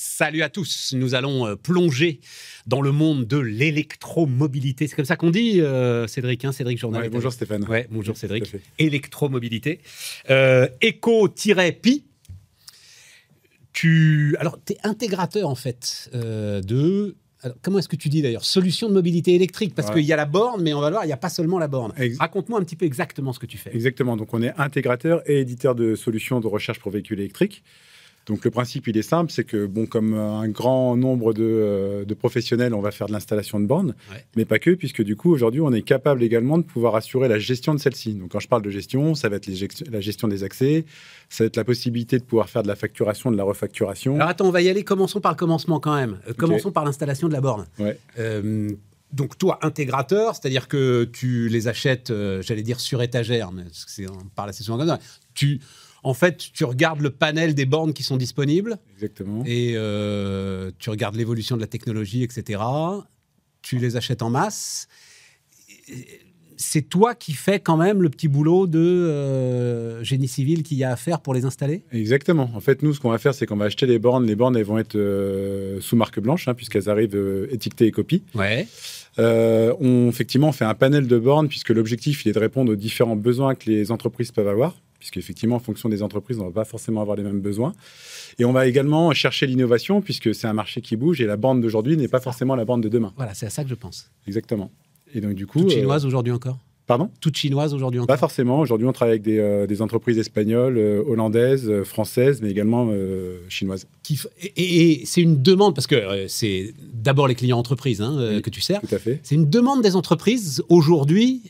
Salut à tous. Nous allons euh, plonger dans le monde de l'électromobilité. C'est comme ça qu'on dit, euh, Cédric, hein, Cédric Journal. Ouais, bonjour Stéphane. Ouais, bonjour Cédric. Électromobilité. Euh, Eco-pi. Tu. Alors, tu es intégrateur, en fait, euh, de. alors, comment est-ce que tu dis d'ailleurs? Solution de mobilité électrique. Parce Ouais. qu'il y a la borne, mais on va voir, il n'y a pas seulement la borne. Raconte-moi un petit peu exactement ce que tu fais. Exactement. Donc, on est intégrateur et éditeur de solutions de recherche pour véhicules électriques. Donc, le principe, il est simple, c'est que, bon, comme un grand nombre de, euh, de professionnels, on va faire de l'installation de bornes, Ouais. mais pas que, puisque du coup, aujourd'hui, on est capable également de pouvoir assurer la gestion de celle-ci. Donc, quand je parle de gestion, ça va être les la gestion des accès, ça va être la possibilité de pouvoir faire de la facturation, de la refacturation. Alors attends, on va y aller. Commençons par le commencement quand même. Euh, Commençons par l'installation de la borne. Ouais. Euh, donc toi, intégrateur, c'est-à-dire que tu les achètes, euh, j'allais dire sur étagère, mais c'est- on parle assez souvent comme ça. Tu, en fait, tu regardes le panel des bornes qui sont disponibles Exactement. et euh, tu regardes l'évolution de la technologie, etc. Tu les achètes en masse. C'est toi qui fais quand même le petit boulot de euh, génie civil qu'il y a à faire pour les installer? Exactement. En fait, nous, ce qu'on va faire, c'est qu'on va acheter les bornes. Les bornes, elles vont être euh, sous marque blanche, hein, puisqu'elles arrivent étiquetées et copies. Ouais. On, effectivement, on fait un panel de bornes, puisque l'objectif, il est de répondre aux différents besoins que les entreprises peuvent avoir, puisqu'effectivement, en fonction des entreprises, on ne va pas forcément avoir les mêmes besoins. Et on va également chercher l'innovation, puisque c'est un marché qui bouge, et la borne d'aujourd'hui n'est pas forcément la borne de demain. Voilà, c'est à ça que je pense. Exactement. Et donc, du coup... Toute euh, chinoise aujourd'hui encore? Pardon Toute chinoise aujourd'hui Pas forcément. Aujourd'hui, on travaille avec des, euh, des entreprises espagnoles, euh, hollandaises, euh, françaises, mais également chinoises. qui et, et- et c'est une demande, parce que c'est d'abord les clients entreprises hein, Oui. que tu sers. Tout à fait. C'est une demande des entreprises aujourd'hui.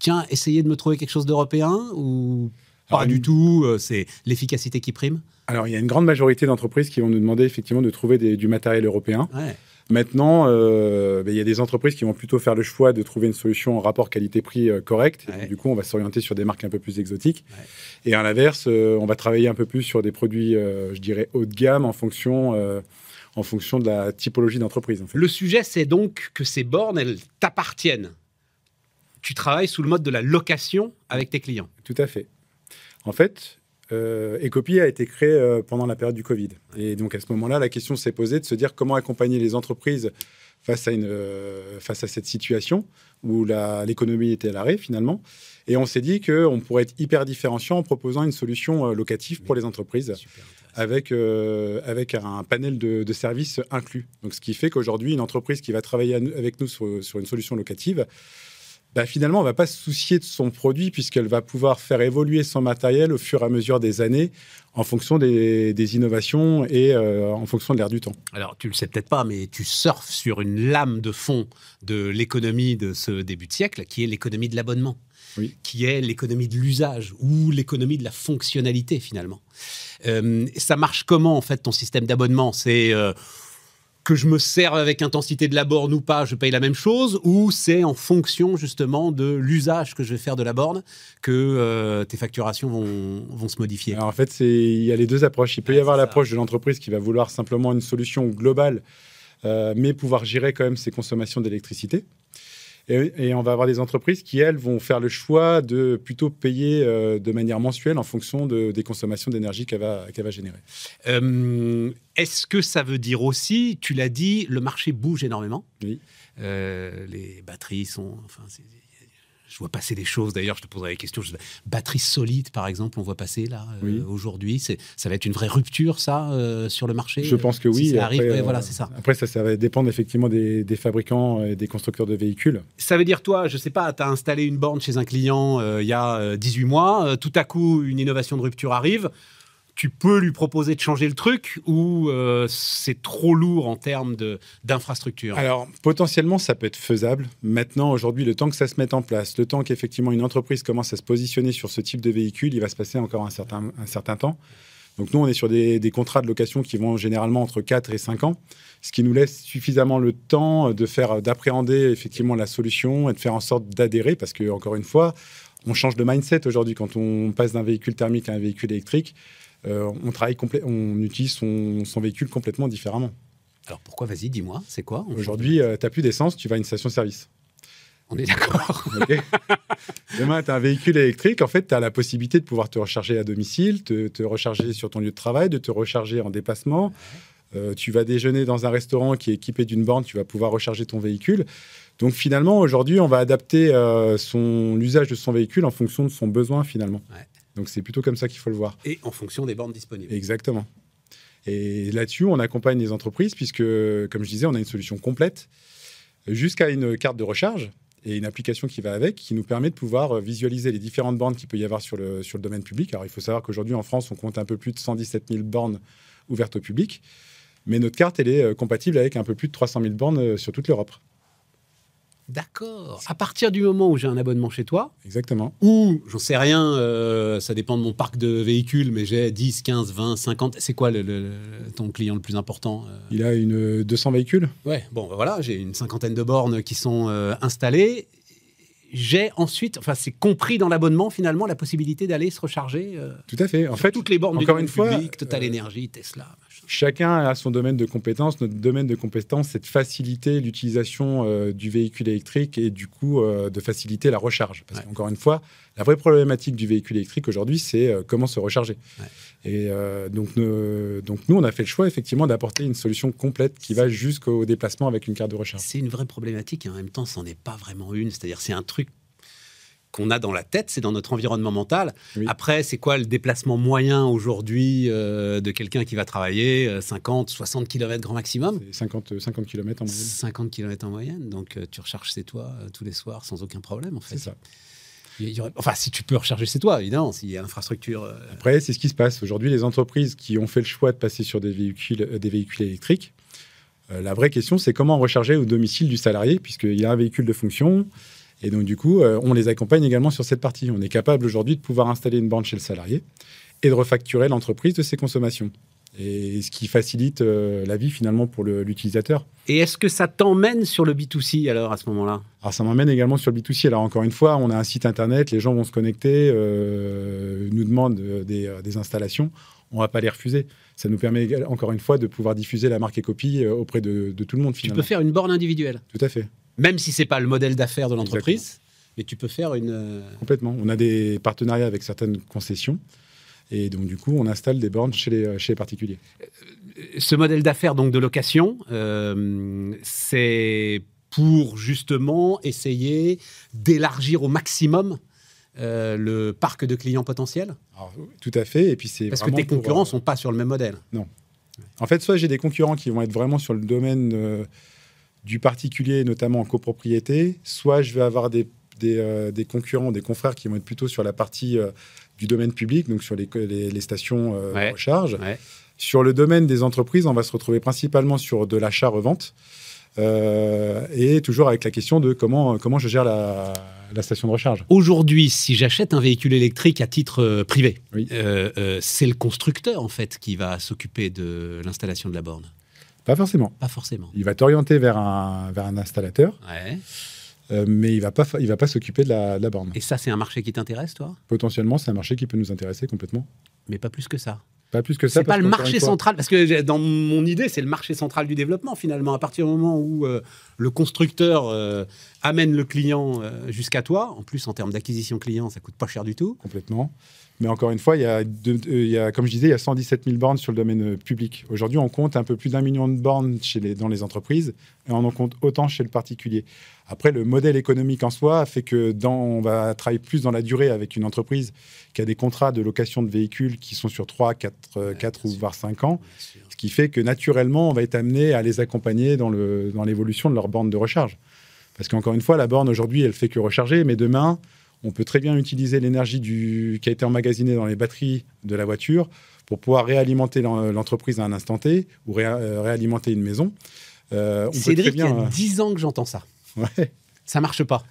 tiens, essayez de me trouver quelque chose d'européen ou pas Alors, du une- tout. c'est l'efficacité qui prime? Alors, il y a une grande majorité d'entreprises qui vont nous demander effectivement de trouver des- du matériel européen. Ouais. Maintenant, euh, ben, il y a des entreprises qui vont plutôt faire le choix de trouver une solution en rapport qualité-prix euh, correct. Et Ouais. donc, du coup, on va s'orienter sur des marques un peu plus exotiques. Ouais. Et à l'inverse, euh, on va travailler un peu plus sur des produits, je dirais, haut de gamme en fonction, en fonction de la typologie d'entreprise. En fait. Le sujet, c'est donc que ces bornes, elles t'appartiennent. Tu travailles sous le mode de la location avec tes clients. Tout à fait. En fait, euh, Ecopy a été créé euh, pendant la période du Covid. Et donc à ce moment-là, la question s'est posée de se dire comment accompagner les entreprises face à, une, euh, face à cette situation où l'économie était à l'arrêt finalement. Et on s'est dit qu'on pourrait être hyper différenciant en proposant une solution euh, locative pour les entreprises avec, avec un panel de, de services inclus. Donc, ce qui fait qu'aujourd'hui, une entreprise qui va travailler avec nous sur, sur une solution locative, bah, finalement, on ne va pas se soucier de son produit puisqu'elle va pouvoir faire évoluer son matériel au fur et à mesure des années en fonction des, des innovations et euh, en fonction de l'air du temps. Alors, tu le sais peut-être pas, mais tu surfes sur une lame de fond de l'économie de ce début de siècle, qui est l'économie de l'abonnement, Oui. qui est l'économie de l'usage ou l'économie de la fonctionnalité finalement. Euh, ça marche comment en fait ton système d'abonnement? C'est euh, que je me serve avec intensité de la borne ou pas, je paye la même chose, ou c'est en fonction justement de l'usage que je vais faire de la borne que euh, tes facturations vont, vont se modifier. Alors, en fait, c'est- il y a les deux approches. Il peut y avoir l'approche de l'entreprise qui va vouloir simplement une solution globale, euh, mais pouvoir gérer quand même ses consommations d'électricité. Et, et on va avoir des entreprises qui, elles, vont faire le choix de plutôt payer euh, de manière mensuelle en fonction de- des consommations d'énergie qu'elle va, qu'elle va générer. Euh, Est-ce que ça veut dire aussi, tu l'as dit, le marché bouge énormément? Oui. Euh, les batteries sont. Enfin, je vois passer des choses, d'ailleurs, je te poserai des questions. Je batterie solide, par exemple, on voit passer là, euh, Oui. aujourd'hui. Ça va être une vraie rupture, ça, euh, sur le marché Je pense que Si oui. ça arrive, Après, ouais, euh, voilà, c'est ça. Après, ça, ça va dépendre effectivement des, des fabricants et des constructeurs de véhicules. Ça veut dire, toi, je sais pas, tu as installé une borne chez un client euh, il y a euh, 18 mois, euh, tout à coup, une innovation de rupture arrive. Tu peux lui proposer de changer le truc ou euh, c'est trop lourd en termes d'infrastructure? Alors, potentiellement, ça peut être faisable. Maintenant, aujourd'hui, le temps que ça se mette en place, le temps qu'effectivement une entreprise commence à se positionner sur ce type de véhicule, il va se passer encore un certain, un certain temps. Donc, nous, on est sur des, des contrats de location qui vont généralement entre 4 et 5 ans, ce qui nous laisse suffisamment le temps d'appréhender effectivement la solution et de faire en sorte d'adhérer, parce que, encore une fois, on change de mindset aujourd'hui quand on passe d'un véhicule thermique à un véhicule électrique. Euh, on travaille on utilise son, son véhicule complètement différemment. Alors pourquoi Vas-y, dis-moi, c'est quoi Aujourd'hui, tu n'as plus d'essence, tu vas à une station-service. On est d'accord. Demain, tu as un véhicule électrique. En fait, tu as la possibilité de pouvoir te recharger à domicile, te, te recharger sur ton lieu de travail, de te recharger en déplacement. Euh, tu vas déjeuner dans un restaurant qui est équipé d'une borne, tu vas pouvoir recharger ton véhicule. Donc finalement, aujourd'hui, on va adapter euh, son l'usage de son véhicule en fonction de son besoin finalement. Ouais. Donc c'est plutôt comme ça qu'il faut le voir. Et en fonction des bornes disponibles. Exactement. Et là-dessus, on accompagne les entreprises puisque, comme je disais, on a une solution complète jusqu'à une carte de recharge et une application qui va avec qui nous permet de pouvoir visualiser les différentes bornes qu'il peut y avoir sur le, sur le domaine public. Alors il faut savoir qu'aujourd'hui en France, on compte un peu plus de 117 000 bornes ouvertes au public. Mais notre carte, elle est euh, compatible avec un peu plus de 300 000 bornes euh, sur toute l'Europe. D'accord. À partir du moment où j'ai un abonnement chez toi, Exactement. ou j'en sais rien, euh, ça dépend de mon parc de véhicules, mais j'ai 10, 15, 20, 50. C'est quoi le, ton client le plus important euh? Il a une euh, 200 véhicules? Ouais, bon, bah voilà, j'ai une cinquantaine de bornes qui sont euh, installées. J'ai ensuite, enfin, c'est compris dans l'abonnement finalement la possibilité d'aller se recharger. euh, Tout à fait. En fait, toutes les bornes du encore domaine une fois, public, Total euh, Energy, Tesla. Chacun a son domaine de compétence. Notre domaine de compétence, c'est de faciliter l'utilisation euh, du véhicule électrique et du coup euh, de faciliter la recharge. Parce Ouais. qu'encore une fois, la vraie problématique du véhicule électrique aujourd'hui, c'est euh, comment se recharger. Ouais. Et donc, ne- donc nous, on a fait le choix effectivement d'apporter une solution complète qui va jusqu'au déplacement avec une carte de recharge. C'est une vraie problématique et en même temps, c'en est pas vraiment une. C'est-à-dire, c'est un truc qu'on a dans la tête, c'est dans notre environnement mental. Oui. Après, c'est quoi le déplacement moyen aujourd'hui euh, de quelqu'un qui va travailler euh, 50, 60 km grand maximum? C'est 50, 50 km en moyenne. 50 km en moyenne, donc euh, tu recharges chez toi euh, tous les soirs sans aucun problème en fait. C'est ça. Enfin, si tu peux recharger chez toi, évidemment, s'il y a infrastructure. euh, Après, c'est ce qui se passe. Aujourd'hui, les entreprises qui ont fait le choix de passer sur des véhicules, euh, des véhicules électriques, euh, la vraie question, c'est comment recharger au domicile du salarié, puisqu'il a un véhicule de fonction. Et donc, du coup, euh, on les accompagne également sur cette partie. On est capable aujourd'hui de pouvoir installer une borne chez le salarié et de refacturer l'entreprise de ses consommations. Et ce qui facilite euh, la vie finalement pour l'utilisateur. Et est-ce que ça t'emmène sur le B2C alors à ce moment-là? Alors, ça m'emmène également sur le B2C. Alors, encore une fois, on a un site internet, les gens vont se connecter, euh, nous demandent des, des installations. On ne va pas les refuser. Ça nous permet, encore une fois, de pouvoir diffuser la marque et copie auprès de, de tout le monde, Tu finalement. peux faire une borne individuelle, Tout à fait, même si c'est pas le modèle d'affaires de l'entreprise, mais tu peux faire une. euh, complètement. On a des partenariats avec certaines concessions. Et donc, du coup, on installe des bornes chez les, chez les particuliers. ce modèle d'affaires donc de location, euh, c'est pour justement essayer d'élargir au maximum euh, le parc de clients potentiels? Alors, tout à fait. Et puis, c'est Parce que tes concurrents euh, sont pas sur le même modèle. En fait, soit j'ai des concurrents qui vont être vraiment sur le domaine euh, du particulier, notamment en copropriété, soit je vais avoir des, des, euh, des concurrents, des confrères qui vont être plutôt sur la partie euh, du domaine public, donc sur les, les, les stations euh, Ouais. de recharge. Ouais. Sur le domaine des entreprises, on va se retrouver principalement sur de l'achat-revente. euh, et toujours avec la question de comment, comment je gère la, la station de recharge. Aujourd'hui, si j'achète un véhicule électrique à titre euh, privé, Oui. euh, euh, c'est le constructeur en fait qui va s'occuper de l'installation de la borne. Pas forcément. Pas forcément. Il va t'orienter vers un, vers un installateur, Ouais. euh, mais il ne va pas, il va pas s'occuper de la, de la borne. Et ça, c'est un marché qui t'intéresse, toi? Potentiellement, c'est un marché qui peut nous intéresser complètement. Mais pas plus que ça. Pas plus que ça. C'est pas le marché central, parce que dans mon idée, c'est le marché central du développement finalement. À partir du moment où euh, le constructeur euh, amène le client euh, jusqu'à toi, en plus en termes d'acquisition client, ça coûte pas cher du tout. Complètement. Mais encore une fois, il y, a de- il y a, comme je disais, il y a 117 000 bornes sur le domaine public. Aujourd'hui, on compte un peu plus d'un million de bornes chez les, dans les entreprises et on en compte autant chez le particulier. Après, le modèle économique en soi fait que dans, on va travailler plus dans la durée avec une entreprise qui a des contrats de location de véhicules qui sont sur 3, 4, euh, Ouais, 4 bien ou sûr. voire 5 ans. Ce qui fait que naturellement, on va être amené à les accompagner dans le- dans l'évolution de leur borne de recharge. Parce qu'encore une fois, la borne aujourd'hui, elle fait que recharger, mais demain, on peut très bien utiliser l'énergie qui a été emmagasinée dans les batteries de la voiture pour pouvoir réalimenter l'en- l'entreprise à un instant T ou ré- euh, réalimenter une maison. Euh, on peut Cédric, très il y bien, a 10 ans que j'entends ça. Ouais. Ça marche pas.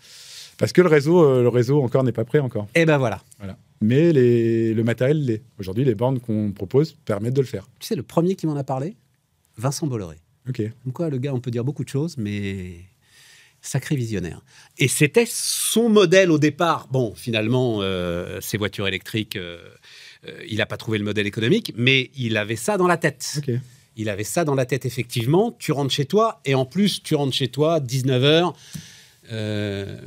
parce que le réseau, euh, le réseau encore n'est pas prêt encore. Eh ben voilà. Mais les- le matériel l'est. Aujourd'hui, les bornes qu'on propose permettent de le faire. Tu sais, le premier qui m'en a parlé, Vincent Bolloré. Ok. Comme quoi, le gars, on peut dire beaucoup de choses, mais sacré visionnaire. Et c'était son modèle au départ. Bon, finalement, euh, ces voitures électriques, euh, euh, il n'a pas trouvé le modèle économique, mais il avait ça dans la tête. Ok. Il avait ça dans la tête, effectivement. Tu rentres chez toi, et en plus, tu rentres chez toi, 19h, euh,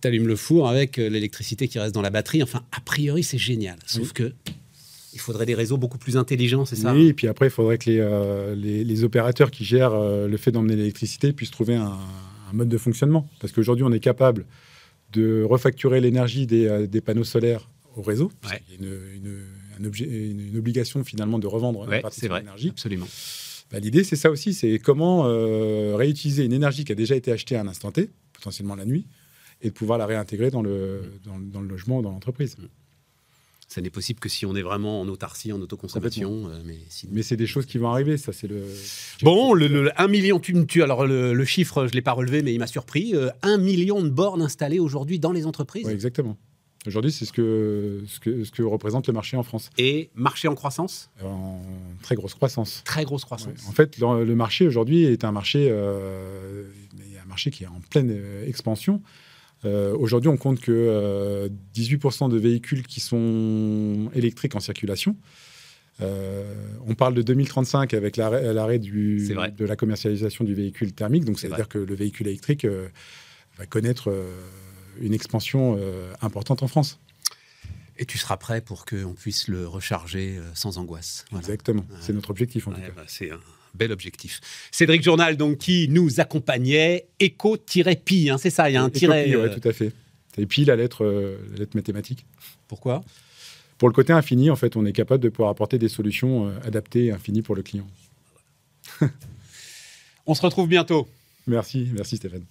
tu allumes le four avec euh, l'électricité qui reste dans la batterie. Enfin, a priori, c'est génial. Sauf Oui. que Il faudrait des réseaux beaucoup plus intelligents, c'est ça? Oui, et puis après, il faudrait que les, euh, les, les opérateurs qui gèrent euh, le fait d'emmener l'électricité puissent trouver un, un mode de fonctionnement. Parce qu'aujourd'hui, on est capable de refacturer l'énergie des, des panneaux solaires au réseau. Ouais. Il y a une, une- une, une obligation finalement de revendre une Ouais, partie c'est de vrai, l'énergie. absolument. Bah, L'idée, c'est ça aussi, c'est comment euh, réutiliser une énergie qui a déjà été achetée à un instant T, potentiellement la nuit, et de pouvoir la réintégrer dans le, dans, le- dans le logement ou dans l'entreprise. Ça n'est possible que si on est vraiment en autarcie, en autoconsommation. euh, mais sinon- Mais c'est des choses qui vont arriver, ça c'est le... Bon, le, le- 1 million, tu me tues. Alors, le, le chiffre, je ne l'ai pas relevé, mais il m'a surpris. Euh, 1 million de bornes installées aujourd'hui dans les entreprises? Ouais, exactement. Aujourd'hui, c'est ce que, ce, que, ce que représente le marché en France, Et marché en croissance, en très grosse croissance. très grosse Ouais. croissance. En fait, le, le marché aujourd'hui est un marché, euh, un marché qui est en pleine euh, expansion. Euh, aujourd'hui, on compte que euh, 18% de véhicules qui sont électriques en circulation. Euh, on parle de 2035 avec l'arrêt de la commercialisation du véhicule thermique. Donc, C'est c'est-à-dire que le véhicule électrique euh, va connaître euh, une expansion euh, importante en France. Et tu seras prêt pour qu'on puisse le recharger euh, sans angoisse. Voilà. Exactement. C'est notre objectif en Ouais, tout cas. bah, c'est un bel objectif. Cédric Journal, donc, qui nous accompagnait, éco-pi, hein, c'est ça, il y a un Et tiret. ouais, euh, tout à fait. Et puis la lettre, euh, la lettre mathématique. Pourquoi? Pour le côté infini, en fait, on est capable de pouvoir apporter des solutions euh, adaptées et infinies pour le client. On se retrouve bientôt. Merci, merci Stéphane.